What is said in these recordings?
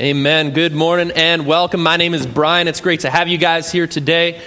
Amen. Good morning and welcome. My name is Brian. It's great to have you guys here today.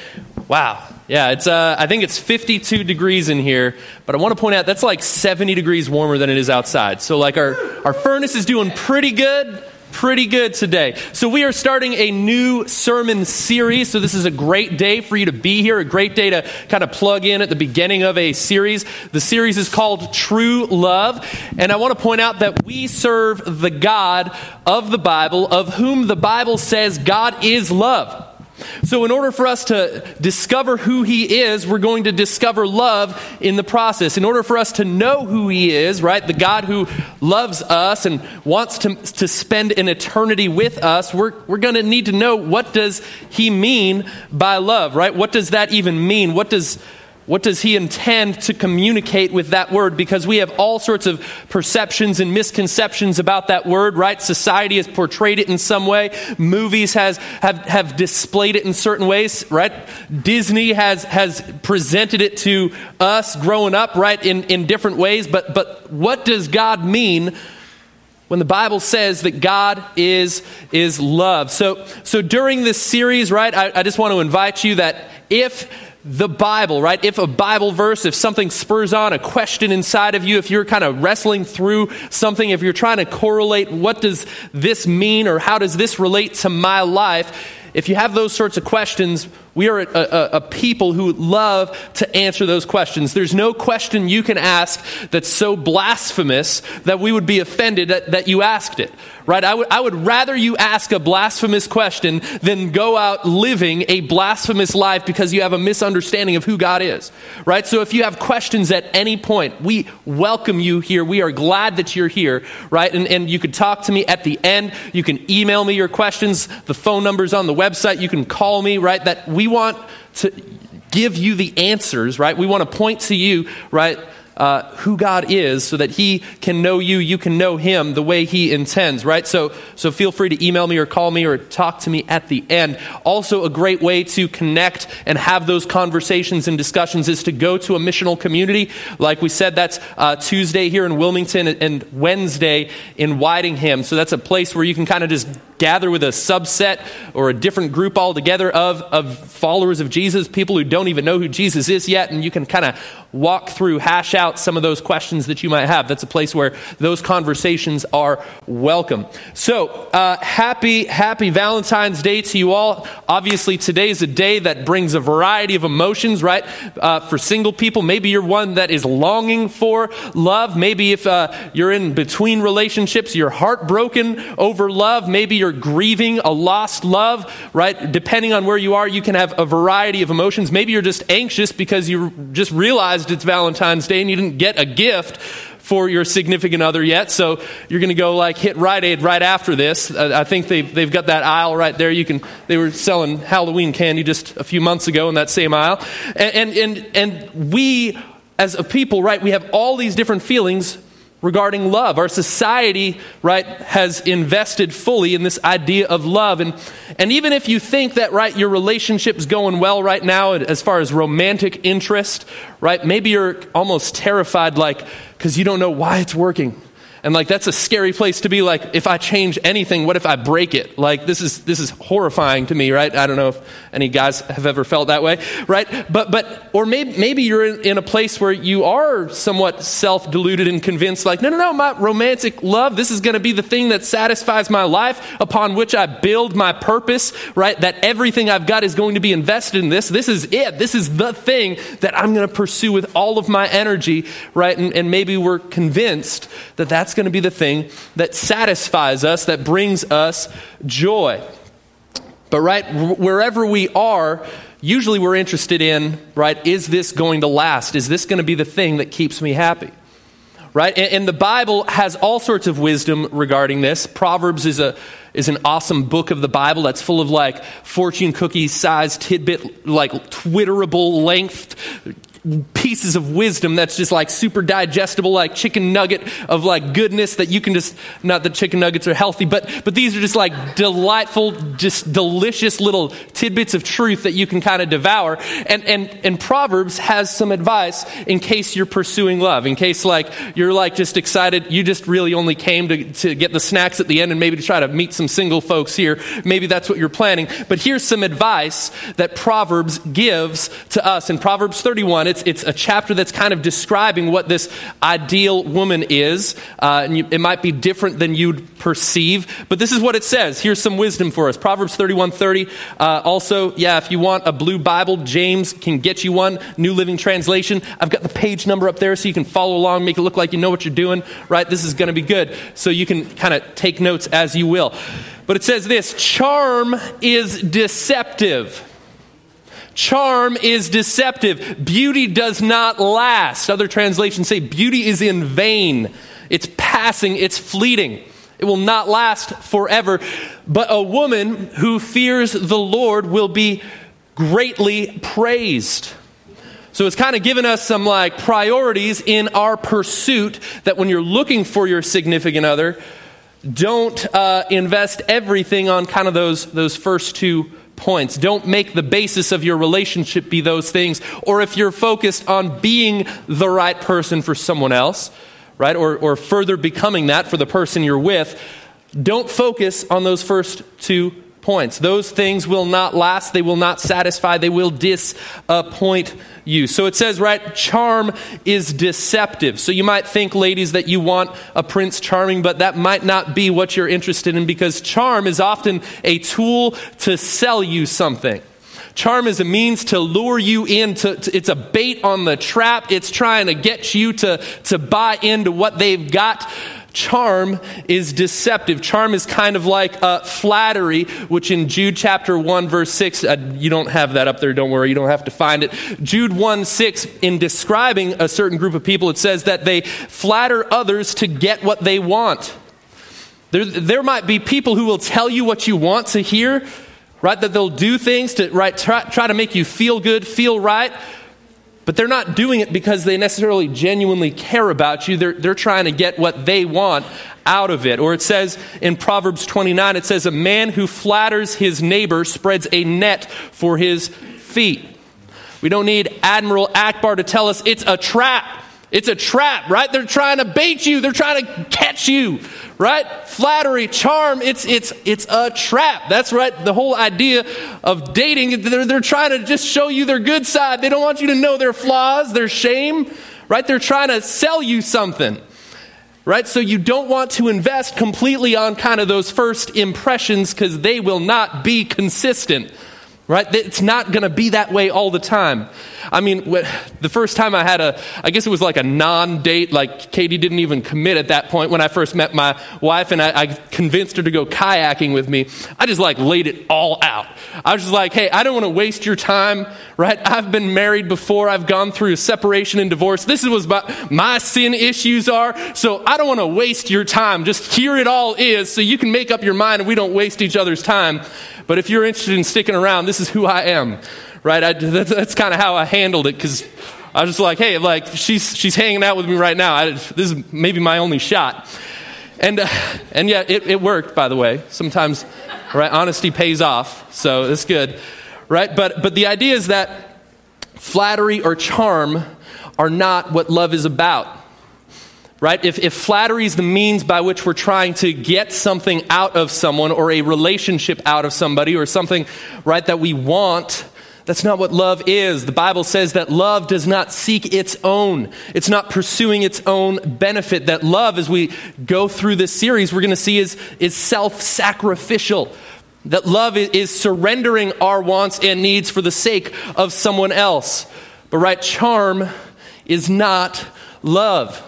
Wow. Yeah, it's uh, I think it's 52 degrees in here, but I want to point out that's like 70 degrees warmer than it is outside. So like our our furnace is doing pretty good pretty good today. So, we are starting a new sermon series. So, this is a great day for you to be here, a great day to kind of plug in at the beginning of a series. The series is called True Love. And I want to point out that we serve the God of the Bible, of whom the Bible says God is love. So, in order for us to discover who He is, we're going to discover love in the process. In order for us to know who He is, right, the God who loves us and wants to, to spend an eternity with us, we're, we're going to need to know what does He mean by love, right? What does that even mean? What does what does he intend to communicate with that word? Because we have all sorts of perceptions and misconceptions about that word, right? Society has portrayed it in some way. Movies has, have, have displayed it in certain ways, right? Disney has, has presented it to us growing up, right, in, in different ways. But, but what does God mean when the Bible says that God is, is love? So, so during this series, right, I, I just want to invite you that if the Bible, right? If a Bible verse, if something spurs on a question inside of you, if you're kind of wrestling through something, if you're trying to correlate what does this mean or how does this relate to my life, if you have those sorts of questions, we are a, a, a, people who love to answer those questions. There's no question you can ask that's so blasphemous that we would be offended that, that you asked it, right? I would, I would rather you ask a blasphemous question than go out living a blasphemous life because you have a misunderstanding of who God is, right? So if you have questions at any point, we welcome you here. We are glad that you're here, right? And, and you could talk to me at the end. You can email me your questions. The phone number's on the website. You can call me, right? That we we want to give you the answers, right? We want to point to you, right? uh, who God is so that He can know you, you can know Him the way He intends, right? So, so feel free to email me or call me or talk to me at the end. Also, a great way to connect and have those conversations and discussions is to go to a missional community. Like we said, that's uh, Tuesday here in Wilmington and Wednesday in Whitingham. So that's a place where you can kind of just gather with a subset or a different group altogether of, of followers of Jesus, people who don't even know who Jesus is yet, and you can kind of walk through, hash out some of those questions that you might have. That's a place where those conversations are welcome. So, uh, happy, happy Valentine's Day to you all. Obviously, today is a day that brings a variety of emotions, right? Uh, for single people, maybe you're one that is longing for love. Maybe if uh, you're in between relationships, you're heartbroken over love. Maybe you're grieving a lost love, right? Depending on where you are, you can have a variety of emotions. Maybe you're just anxious because you just realized it's Valentine's Day and you didn't get a gift for your significant other yet. So you're going to go like hit Rite Aid right after this. I think they've, they've got that aisle right there. You can, they were selling Halloween candy just a few months ago in that same aisle. And, and, and, and we as a people, right, we have all these different feelings regarding love. Our society, right, has invested fully in this idea of love. And, and even if you think that, right, your relationship's going well right now as far as romantic interest, right, maybe you're almost terrified, like, because you don't know why it's working. And like that's a scary place to be like if I change anything, what if I break it? Like this is this is horrifying to me, right? I don't know if any guys have ever felt that way, right? But but or maybe maybe you're in, in a place where you are somewhat self-deluded and convinced like, no, no, no, my romantic love, this is going to be the thing that satisfies my life, upon which I build my purpose, right? That everything I've got is going to be invested in this. This is it. This is the thing that I'm going to pursue with all of my energy, right? And, and maybe we're convinced that that's that's going to be the thing that satisfies us, that brings us joy. But, right, wherever we are, usually we're interested in, right, is this going to last? Is this going to be the thing that keeps me happy? Right? And, the Bible has all sorts of wisdom regarding this. Proverbs is a is an awesome book of the Bible that's full of like fortune cookie sized tidbit, like twitterable length pieces of wisdom that's just like super digestible, like chicken nugget of like goodness that you can just, not that chicken nuggets are healthy, but, but these are just like delightful, just delicious little tidbits of truth that you can kind of devour. And, and, and Proverbs has some advice in case you're pursuing love, in case like you're like just excited, you just really only came to, to get the snacks at the end and maybe to try to meet some single folks here. Maybe that's what you're planning. But here's some advice that Proverbs gives to us. In Proverbs 31, it's, it's a chapter that's kind of describing what this ideal woman is. Uh, you, it might be different than you'd perceive, but this is what it says. Here's some wisdom for us. Proverbs 31 30. Uh, also, yeah, if you want a blue Bible, James can get you one. New Living Translation. I've got the page number up there so you can follow along, make it look like you know what you're doing, right? This is going to be good. So you can kind of take notes as you will. But it says this charm is deceptive. Charm is deceptive. Beauty does not last. Other translations say beauty is in vain. It's passing, it's fleeting. It will not last forever. But a woman who fears the Lord will be greatly praised. So it's kind of given us some like priorities in our pursuit that when you're looking for your significant other, don't uh, invest everything on kind of those, those first two points. Don't make the basis of your relationship be those things. Or if you're focused on being the right person for someone else, right, or, or further becoming that for the person you're with, don't focus on those first two points. Those things will not last, they will not satisfy, they will disappoint you. So it says, right, charm is deceptive. So you might think, ladies, that you want a prince charming, but that might not be what you're interested in because charm is often a tool to sell you something. Charm is a means to lure you in. To, to, it's a bait on the trap. It's trying to get you to, to buy into what they've got. Charm is deceptive. Charm is kind of like uh, flattery, which in Jude chapter 1, verse 6, uh, you don't have that up there, don't worry, you don't have to find it. Jude 1 6, in describing a certain group of people, it says that they flatter others to get what they want. There, there might be people who will tell you what you want to hear, right? That they'll do things to right, try, try to make you feel good, feel right. But they're not doing it because they necessarily genuinely care about you. They're, they're trying to get what they want out of it. Or it says in Proverbs 29, it says, A man who flatters his neighbor spreads a net for his feet. We don't need Admiral Ackbar to tell us it's a trap. It's a trap, right? They're trying to bait you. They're trying to catch you, right? Flattery, charm, it's, it's, it's a trap. That's right. The whole idea of dating, they're, they're trying to just show you their good side. They don't want you to know their flaws, their shame, right? They're trying to sell you something, right? So you don't want to invest completely on kind of those first impressions because they will not be consistent right? It's not going to be that way all the time. I mean, the first time I had a, I guess it was like a non date, like Katie didn't even commit at that point when I first met my wife and I, I, convinced her to go kayaking with me. I just like laid it all out. I was just like, hey, I don't want to waste your time, right? I've been married before, I've gone through a separation and divorce. This is what my sin issues are, so I don't want to waste your time. Just here it all is so you can make up your mind and we don't waste each other's time. But if you're interested in sticking around, this is who I am, right? I, that's, that's kind of how I handled it because I was just like, hey, like she's she's hanging out with me right now. I, this is maybe my only shot, and uh, and yet it, it worked. By the way, sometimes, right? Honesty pays off, so it's good, right? But but the idea is that flattery or charm are not what love is about right? If, if flattery is the means by which we're trying to get something out of someone or a relationship out of somebody or something, right, that we want, that's not what love is. The Bible says that love does not seek its own. It's not pursuing its own benefit. That love, as we go through this series, we're going to see is, is self sacrificial. That love is, surrendering our wants and needs for the sake of someone else. But, right, charm is not love.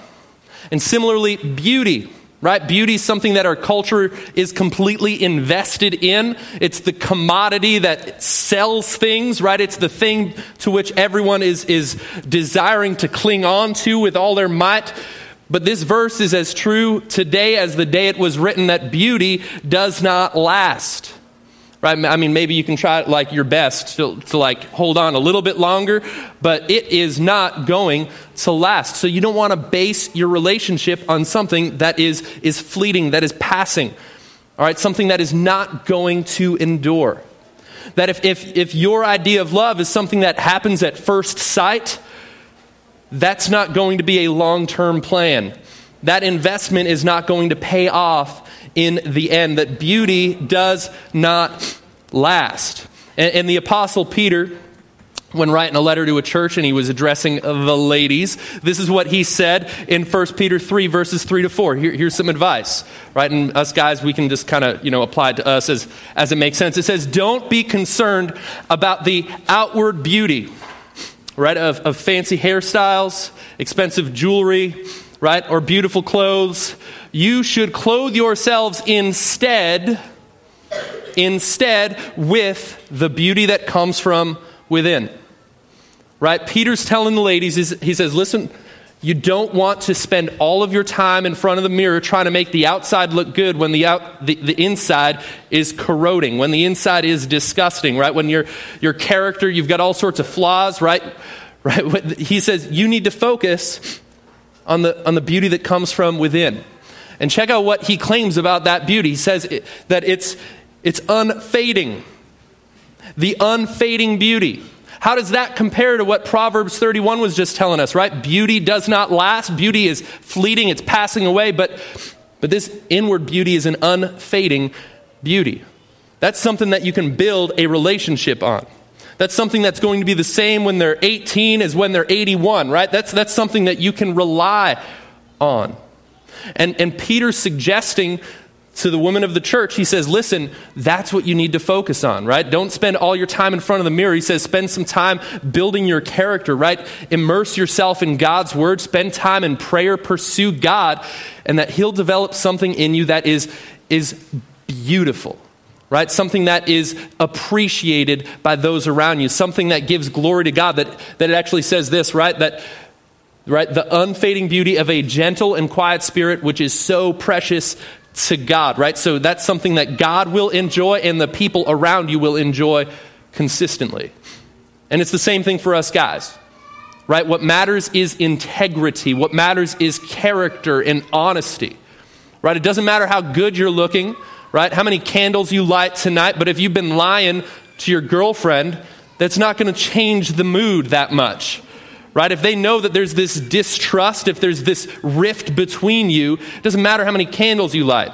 And similarly, beauty, right? Beauty is something that our culture is completely invested in. It's the commodity that sells things, right? It's the thing to which everyone is, is desiring to cling on to with all their might. But this verse is as true today as the day it was written that beauty does not last. Right? I mean, maybe you can try like your best to, to like hold on a little bit longer, but it is not going to last. So you don't want to base your relationship on something that is, is fleeting, that is passing, all right? Something that is not going to endure. That if, if, if your idea of love is something that happens at first sight, that's not going to be a long term plan. That investment is not going to pay off in the end, that beauty does not last. And, and the Apostle Peter, when writing a letter to a church and he was addressing the ladies, this is what he said in 1 Peter 3, verses 3 to 4. Here, here's some advice, right? And us guys, we can just kind of, you know, apply it to us as, as it makes sense. It says, Don't be concerned about the outward beauty, right, of, of fancy hairstyles, expensive jewelry, right, or beautiful clothes you should clothe yourselves instead instead with the beauty that comes from within. Right? Peter's telling the ladies, he says, listen, you don't want to spend all of your time in front of the mirror trying to make the outside look good when the, out, the, the inside is corroding, when the inside is disgusting, right? When your, your character, you've got all sorts of flaws, right? right? He says you need to focus on the, on the beauty that comes from within. And check out what he claims about that beauty. He says it, that it's, it's unfading. The unfading beauty. How does that compare to what Proverbs 31 was just telling us, right? Beauty does not last. Beauty is fleeting, it's passing away, but, but this inward beauty is an unfading beauty. That's something that you can build a relationship on. That's something that's going to be the same when they're 18 as when they're 81, right? That's, that's something that you can rely on. And, and Peter's suggesting to the women of the church, he says, listen, that's what you need to focus on, right? Don't spend all your time in front of the mirror. He says, spend some time building your character, right? Immerse yourself in God's word, spend time in prayer, pursue God, and that he'll develop something in you that is, is beautiful, right? Something that is appreciated by those around you, something that gives glory to God, that, that it actually says this, right? That right? The unfading beauty of a gentle and quiet spirit, which is so precious to God, right? So that's something that God will enjoy and the people around you will enjoy consistently. And it's the same thing for us guys, right? What matters is integrity, what matters is character and honesty, right? It doesn't matter how good you're looking, right? How many candles you light tonight, but if you've been lying to your girlfriend, that's not going to change the mood that much right? If they know that there's this distrust, if there's this rift between you, it doesn't matter how many candles you light.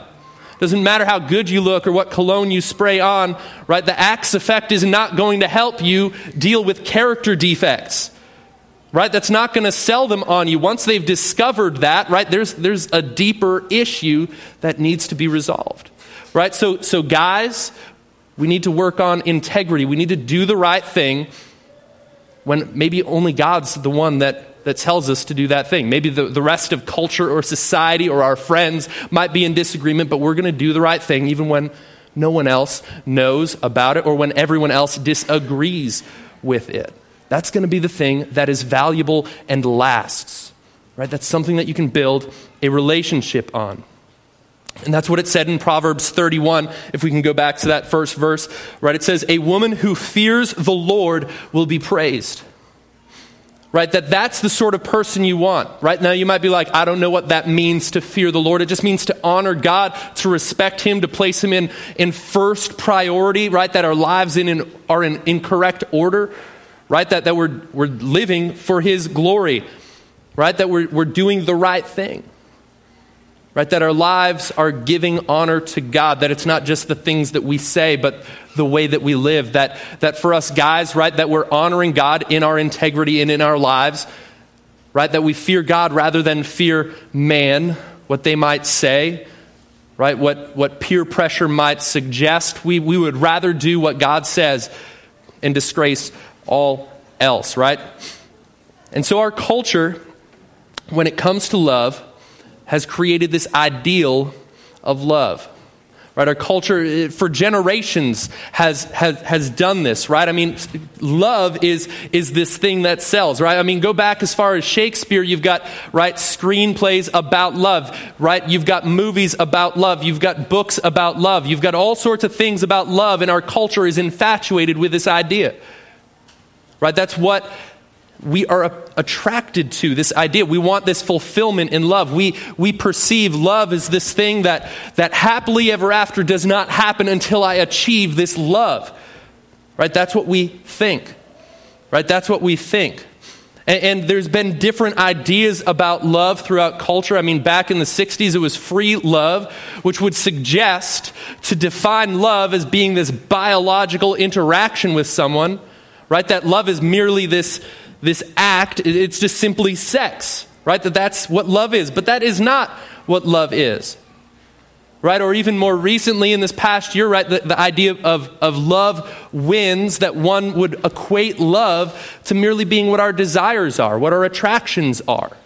Doesn't matter how good you look or what cologne you spray on, right? The axe effect is not going to help you deal with character defects. Right? That's not going to sell them on you. Once they've discovered that, right, there's, there's a deeper issue that needs to be resolved. Right? So, so, guys, we need to work on integrity. We need to do the right thing when maybe only God's the one that, that tells us to do that thing. Maybe the, the rest of culture or society or our friends might be in disagreement, but we're going to do the right thing even when no one else knows about it or when everyone else disagrees with it. That's going to be the thing that is valuable and lasts. Right? That's something that you can build a relationship on. And that's what it said in Proverbs 31. If we can go back to that first verse, right? It says, A woman who fears the Lord will be praised. Right? That that's the sort of person you want. Right now, you might be like, I don't know what that means to fear the Lord. It just means to honor God, to respect Him, to place Him in, in first priority, right? That our lives in, in, are in, correct order, right? That, that we're, we're living for His glory, right? That we're, we're doing the right thing right? That our lives are giving honor to God, that it's not just the things that we say, but the way that we live. That, that for us guys, right, that we're honoring God in our integrity and in our lives, right? That we fear God rather than fear man, what they might say, right? What, what peer pressure might suggest. We, we would rather do what God says and disgrace all else, right? And so our culture, when it comes to love, has created this ideal of love. right? Our culture eh, for generations has, has, has done this, right? I mean, love is, is this thing that sells, right? I mean, go back as far as Shakespeare, you've got, right, screenplays about love, right? You've got movies about love, you've got books about love, you've got all sorts of things about love, and our culture is infatuated with this idea, right? That's what we are attracted to this idea. We want this fulfillment in love. We, we perceive love as this thing that, that happily ever after does not happen until I achieve this love. Right? That's what we think. Right? That's what we think. And, and there's been different ideas about love throughout culture. I mean, back in the 60s, it was free love, which would suggest to define love as being this biological interaction with someone. Right? That love is merely this this act, it's just simply sex, right? That that's what love is. But that is not what love is. Right? Or even more recently in this past year, right? The, the idea of, of love wins, that one would equate love to merely being what our desires are, what our attractions are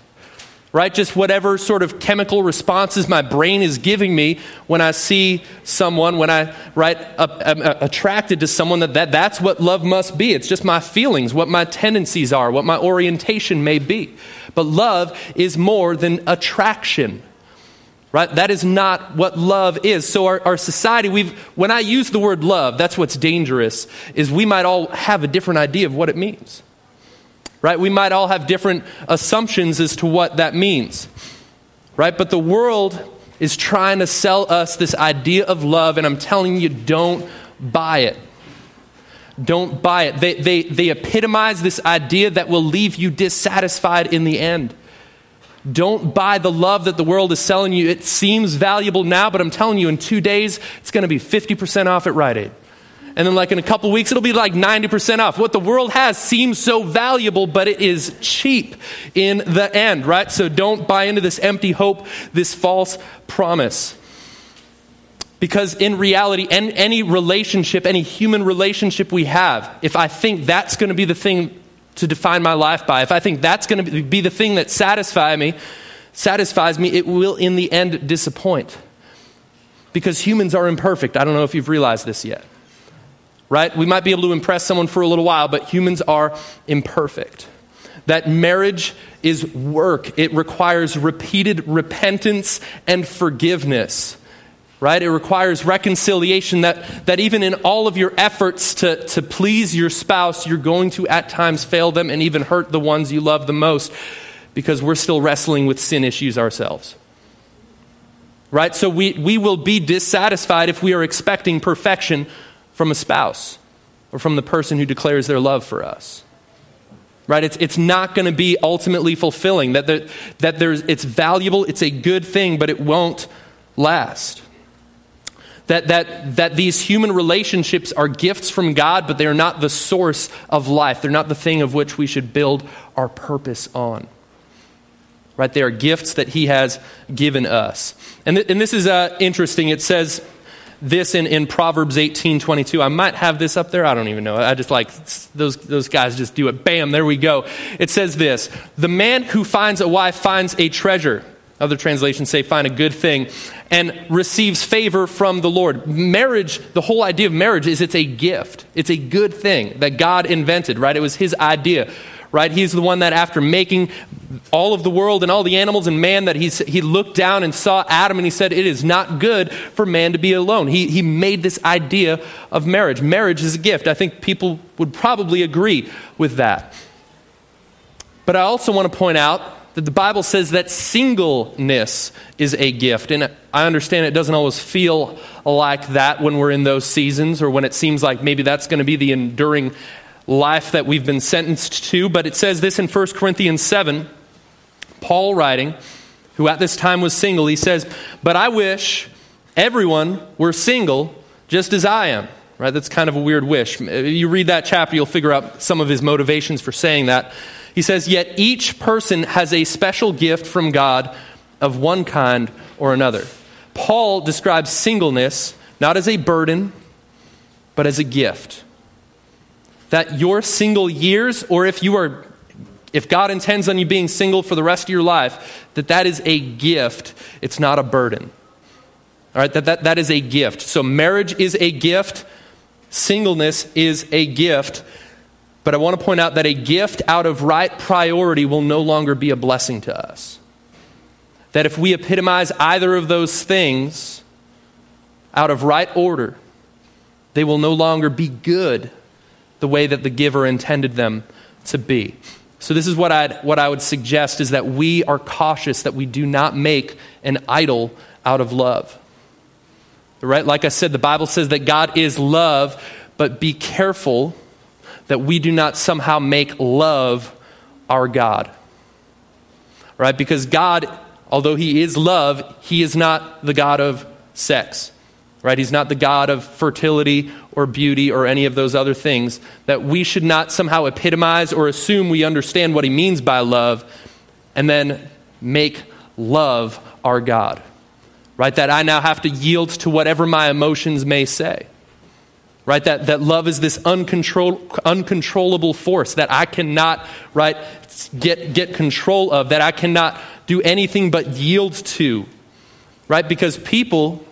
right? Just whatever sort of chemical responses my brain is giving me when I see someone, when I, right, am attracted to someone, that, that that's what love must be. It's just my feelings, what my tendencies are, what my orientation may be. But love is more than attraction. Right? That is not what love is. So our, our society, we've when I use the word love, that's what's dangerous, is we might all have a different idea of what it means right? We might all have different assumptions as to what that means, right? But the world is trying to sell us this idea of love, and I'm telling you, don't buy it. Don't buy it. They, they, they epitomize this idea that will leave you dissatisfied in the end. Don't buy the love that the world is selling you. It seems valuable now, but I'm telling you, in two days, it's going to be 50% off at Rite Aid and then like in a couple weeks it'll be like 90% off. What the world has seems so valuable but it is cheap in the end right? So don't buy into this empty hope this false promise. Because in reality any relationship any human relationship we have if i think that's going to be the thing to define my life by if i think that's going to be the thing that satisfy me satisfies me it will in the end disappoint. Because humans are imperfect. I don't know if you've realized this yet right? We might be able to impress someone for a little while, but humans are imperfect. That marriage is work, it requires repeated repentance and forgiveness. Right? It requires reconciliation that, that even in all of your efforts to, to please your spouse, you're going to at times fail them and even hurt the ones you love the most because we're still wrestling with sin issues ourselves right? So we, we will be dissatisfied if we are expecting perfection from a spouse or from the person who declares their love for us. Right? It's, it's not going to be ultimately fulfilling. That, there, that there's, it's valuable, it's a good thing, but it won't last. That, that, that these human relationships are gifts from God, but they're not the source of life. They're not the thing of which we should build our purpose on. Right? They are gifts that He has given us. And, th- and this is uh, interesting. It says this in, in Proverbs 18 22. I might have this up there. I don't even know. I just like those, those guys just do it. Bam, there we go. It says this The man who finds a wife finds a treasure. Other translations say find a good thing and receives favor from the Lord. Marriage, the whole idea of marriage is it's a gift. It's a good thing that God invented, right? It was his idea right? He's the one that after making all of the world and all the animals and man that he's, he looked down and saw Adam and he said, it is not good for man to be alone. He, he made this idea of marriage. Marriage is a gift. I think people would probably agree with that. But I also want to point out that the Bible says that singleness is a gift. And I understand it doesn't always feel like that when we're in those seasons or when it seems like maybe that's going to be the enduring life that we've been sentenced to, but it says this in 1 Corinthians 7. Paul writing, who at this time was single, he says, But I wish everyone were single just as I am. Right? That's kind of a weird wish. You read that chapter, you'll figure out some of his motivations for saying that. He says, Yet each person has a special gift from God of one kind or another. Paul describes singleness not as a burden, but as a gift that your single years, or if you are if God intends on you being single for the rest of your life, that that is a gift, it's not a burden. All right, that, that, that is a gift. So marriage is a gift, singleness is a gift. But I want to point out that a gift out of right priority will no longer be a blessing to us. That if we epitomize either of those things out of right order, they will no longer be good the way that the giver intended them to be. So this is what I'd, what I would suggest is that we are cautious that we do not make an idol out of love. Right? Like I said, the Bible says that God is love, but be careful that we do not somehow make love our God. Right? Because God, although He is love, He is not the God of sex. Right? He's not the God of fertility or beauty or any of those other things. That we should not somehow epitomize or assume we understand what He means by love and then make love our God. Right? That I now have to yield to whatever my emotions may say right that, that love is this uncontrol, uncontrollable force that i cannot right get, get control of that i cannot do anything but yield to right because people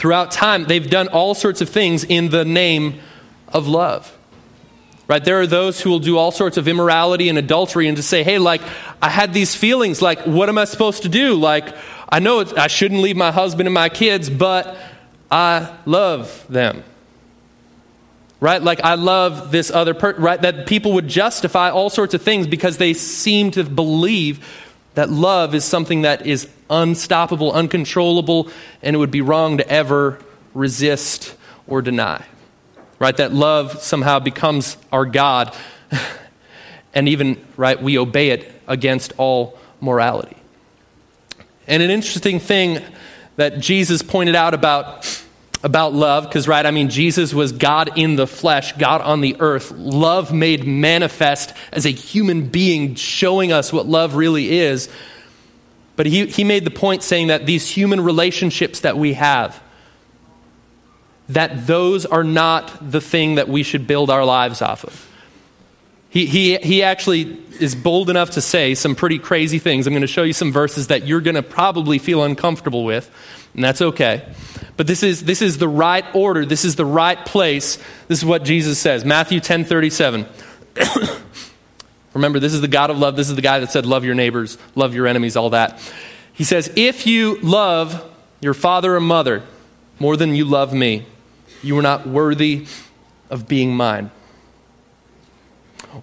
throughout time they've done all sorts of things in the name of love right there are those who will do all sorts of immorality and adultery and to say hey like i had these feelings like what am i supposed to do like i know i shouldn't leave my husband and my kids but I love them. Right? Like, I love this other person, right? That people would justify all sorts of things because they seem to believe that love is something that is unstoppable, uncontrollable, and it would be wrong to ever resist or deny. Right? That love somehow becomes our God, and even, right, we obey it against all morality. And an interesting thing that Jesus pointed out about, about love, because, right, I mean, Jesus was God in the flesh, God on the earth, love made manifest as a human being, showing us what love really is. But he, he made the point saying that these human relationships that we have, that those are not the thing that we should build our lives off of. He, he, he actually is bold enough to say some pretty crazy things. I'm going to show you some verses that you're going to probably feel uncomfortable with, and that's okay. But this is, this is the right order. This is the right place. This is what Jesus says. Matthew 10 37. Remember, this is the God of love. This is the guy that said, Love your neighbors, love your enemies, all that. He says, If you love your father or mother more than you love me, you are not worthy of being mine.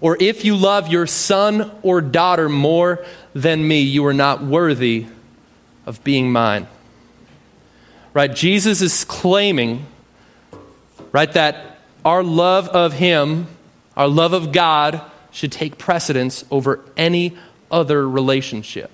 Or if you love your son or daughter more than me, you are not worthy of being mine. Right? Jesus is claiming, right, that our love of him, our love of God, should take precedence over any other relationship.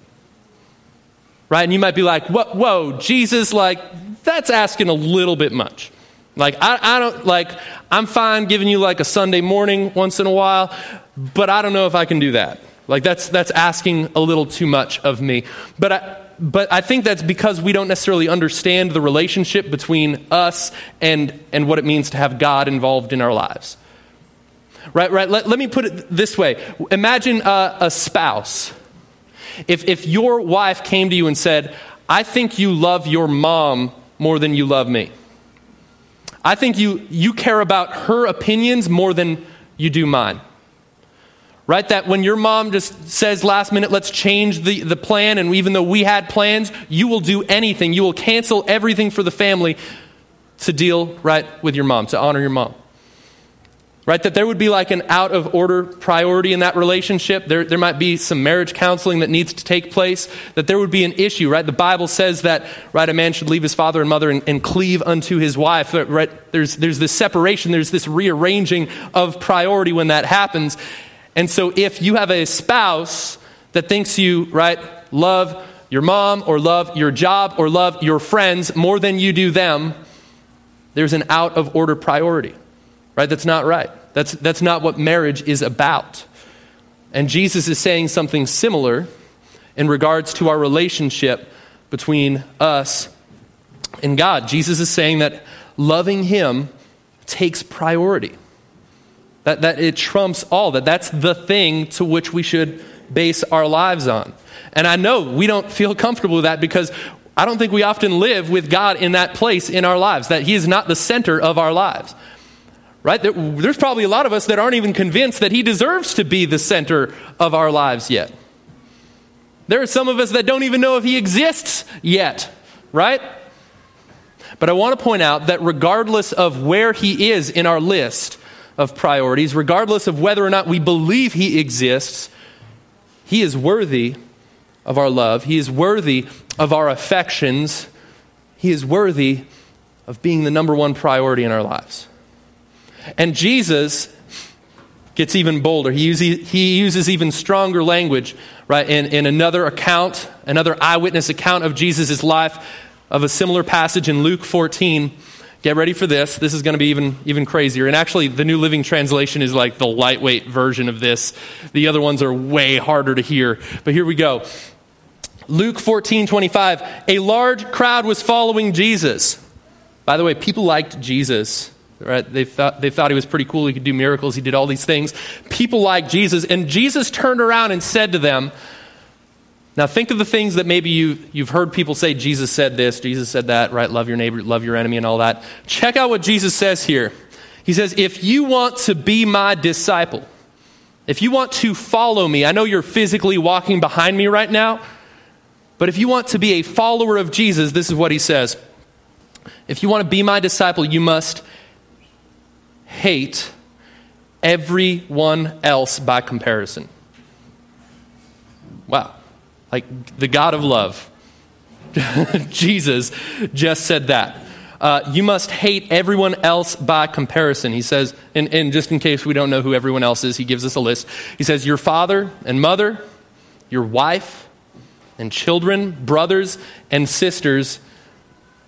Right? And you might be like, whoa, whoa Jesus, like, that's asking a little bit much. Like, I, I don't, like, I'm fine giving you like a Sunday morning once in a while, but I don't know if I can do that. Like, that's, that's asking a little too much of me. But I, but I think that's because we don't necessarily understand the relationship between us and, and what it means to have God involved in our lives. Right, right. Let, let me put it this way Imagine a, a spouse. If, if your wife came to you and said, I think you love your mom more than you love me. I think you, you care about her opinions more than you do mine. Right? That when your mom just says last minute, let's change the, the plan, and even though we had plans, you will do anything. You will cancel everything for the family to deal, right, with your mom, to honor your mom right? That there would be like an out of order priority in that relationship. There, there might be some marriage counseling that needs to take place, that there would be an issue, right? The Bible says that, right, a man should leave his father and mother and, and cleave unto his wife, right? There's, there's this separation, there's this rearranging of priority when that happens. And so if you have a spouse that thinks you, right, love your mom or love your job or love your friends more than you do them, there's an out of order priority. Right? That's not right. That's, that's not what marriage is about. And Jesus is saying something similar in regards to our relationship between us and God. Jesus is saying that loving Him takes priority, that, that it trumps all, that that's the thing to which we should base our lives on. And I know we don't feel comfortable with that because I don't think we often live with God in that place in our lives, that He is not the center of our lives. Right? There's probably a lot of us that aren't even convinced that He deserves to be the center of our lives yet. There are some of us that don't even know if He exists yet, right? But I want to point out that regardless of where He is in our list of priorities, regardless of whether or not we believe He exists, He is worthy of our love. He is worthy of our affections. He is worthy of being the number one priority in our lives. And Jesus gets even bolder. He uses, he uses even stronger language, right? In, in another account, another eyewitness account of Jesus' life, of a similar passage in Luke 14. Get ready for this. This is going to be even, even crazier. And actually, the New Living Translation is like the lightweight version of this. The other ones are way harder to hear. But here we go. Luke 14, 25. A large crowd was following Jesus. By the way, people liked Jesus. Right? They thought, they thought he was pretty cool. He could do miracles. He did all these things. People liked Jesus. And Jesus turned around and said to them, now think of the things that maybe you, you've heard people say, Jesus said this, Jesus said that, right? Love your neighbor, love your enemy, and all that. Check out what Jesus says here. He says, If you want to be my disciple, if you want to follow me, I know you're physically walking behind me right now, but if you want to be a follower of Jesus, this is what he says. If you want to be my disciple, you must hate everyone else by comparison. Wow. Like the God of love. Jesus just said that. Uh, you must hate everyone else by comparison. He says, and, and just in case we don't know who everyone else is, he gives us a list. He says, Your father and mother, your wife and children, brothers and sisters,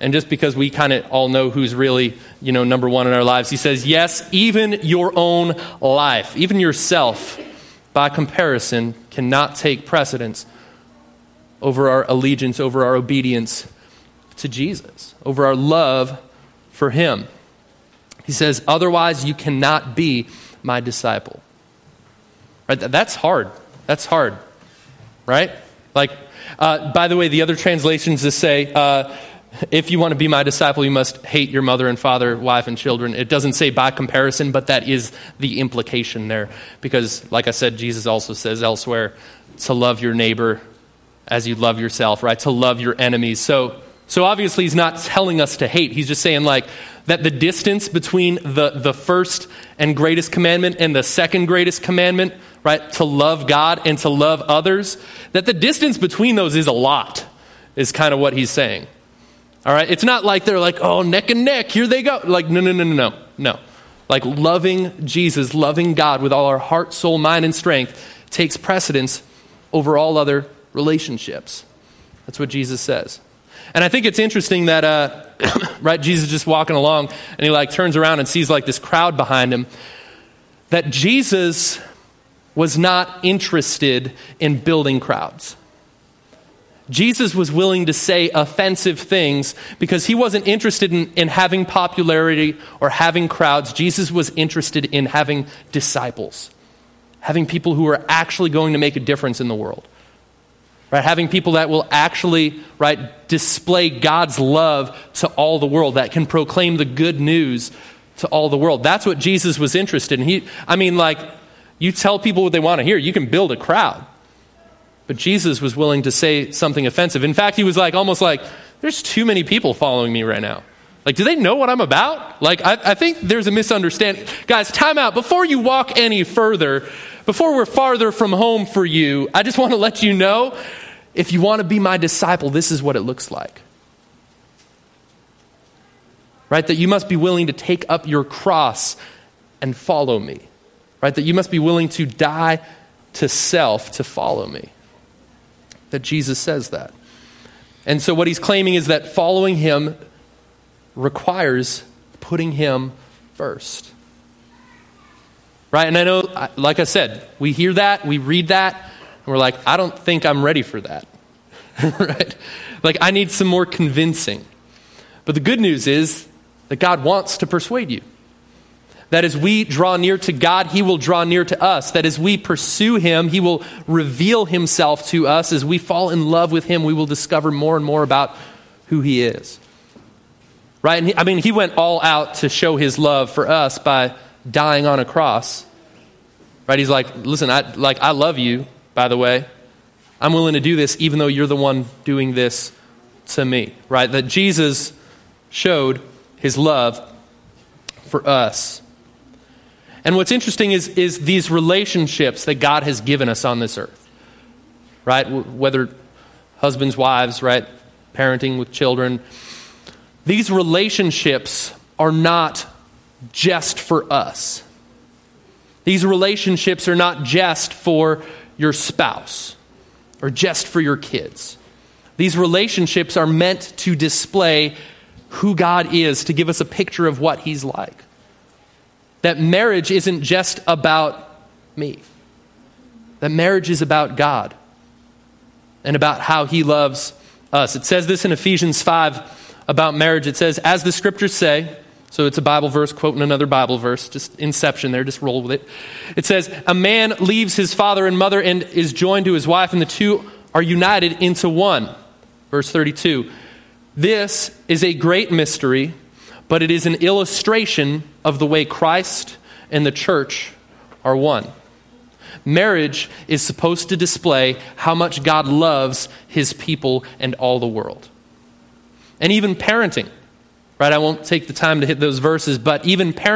and just because we kind of all know who's really, you know, number one in our lives, he says, yes, even your own life, even yourself, by comparison, cannot take precedence over our allegiance, over our obedience to Jesus, over our love for him. He says, otherwise, you cannot be my disciple. Right? That's hard. That's hard. Right? Like, uh, by the way, the other translations just say, uh, if you want to be my disciple, you must hate your mother and father, wife and children. It doesn't say by comparison, but that is the implication there. Because, like I said, Jesus also says elsewhere to love your neighbor as you love yourself, right? To love your enemies. So, so obviously, he's not telling us to hate. He's just saying, like, that the distance between the, the first and greatest commandment and the second greatest commandment, right, to love God and to love others, that the distance between those is a lot, is kind of what he's saying. All right? It's not like they're like, oh, neck and neck, here they go. Like, no, no, no, no, no. No. Like, loving Jesus, loving God with all our heart, soul, mind, and strength takes precedence over all other relationships. That's what Jesus says. And I think it's interesting that, uh, right, Jesus just walking along and he like turns around and sees like this crowd behind him. That Jesus was not interested in building crowds. Jesus was willing to say offensive things because he wasn't interested in, in having popularity or having crowds. Jesus was interested in having disciples, having people who are actually going to make a difference in the world right? Having people that will actually right display god's love to all the world that can proclaim the good news to all the world. That's what jesus was interested in. He i mean like you tell people what they want to hear. You can build a crowd but jesus was willing to say something offensive in fact he was like almost like there's too many people following me right now like, do they know what I'm about? Like, I, I think there's a misunderstanding. Guys, time out. Before you walk any further, before we're farther from home for you, I just want to let you know if you want to be my disciple, this is what it looks like. Right? That you must be willing to take up your cross and follow me. Right? That you must be willing to die to self to follow me. That Jesus says that. And so, what he's claiming is that following him requires putting Him first. Right? And I know, like I said, we hear that, we read that, and we're like, I don't think I'm ready for that. right? Like, I need some more convincing. But the good news is that God wants to persuade you. That as we draw near to God, He will draw near to us. That as we pursue Him, He will reveal Himself to us. As we fall in love with Him, we will discover more and more about who he is. Right? He, I mean, he went all out to show his love for us by dying on a cross. Right? He's like, listen, I, like, I love you, by the way. I'm willing to do this even though you're the one doing this to me. Right? That Jesus showed his love for us. And what's interesting is, is these relationships that God has given us on this earth. Right? Whether husbands, wives, right? Parenting with children. These relationships are not just for us. These relationships are not just for your spouse or just for your kids. These relationships are meant to display who God is, to give us a picture of what He's like. That marriage isn't just about me, that marriage is about God and about how He loves us. It says this in Ephesians 5 about marriage. It says, As the scriptures say, so it's a Bible verse quoting another Bible verse, just inception there, just roll with it. It says, A man leaves his father and mother and is joined to his wife, and the two are united into one. Verse 32. This is a great mystery, but it is an illustration of the way Christ and the church are one. Marriage is supposed to display how much God loves his people and all the world. And even parenting right? I won't take the time to hit those verses, but even parents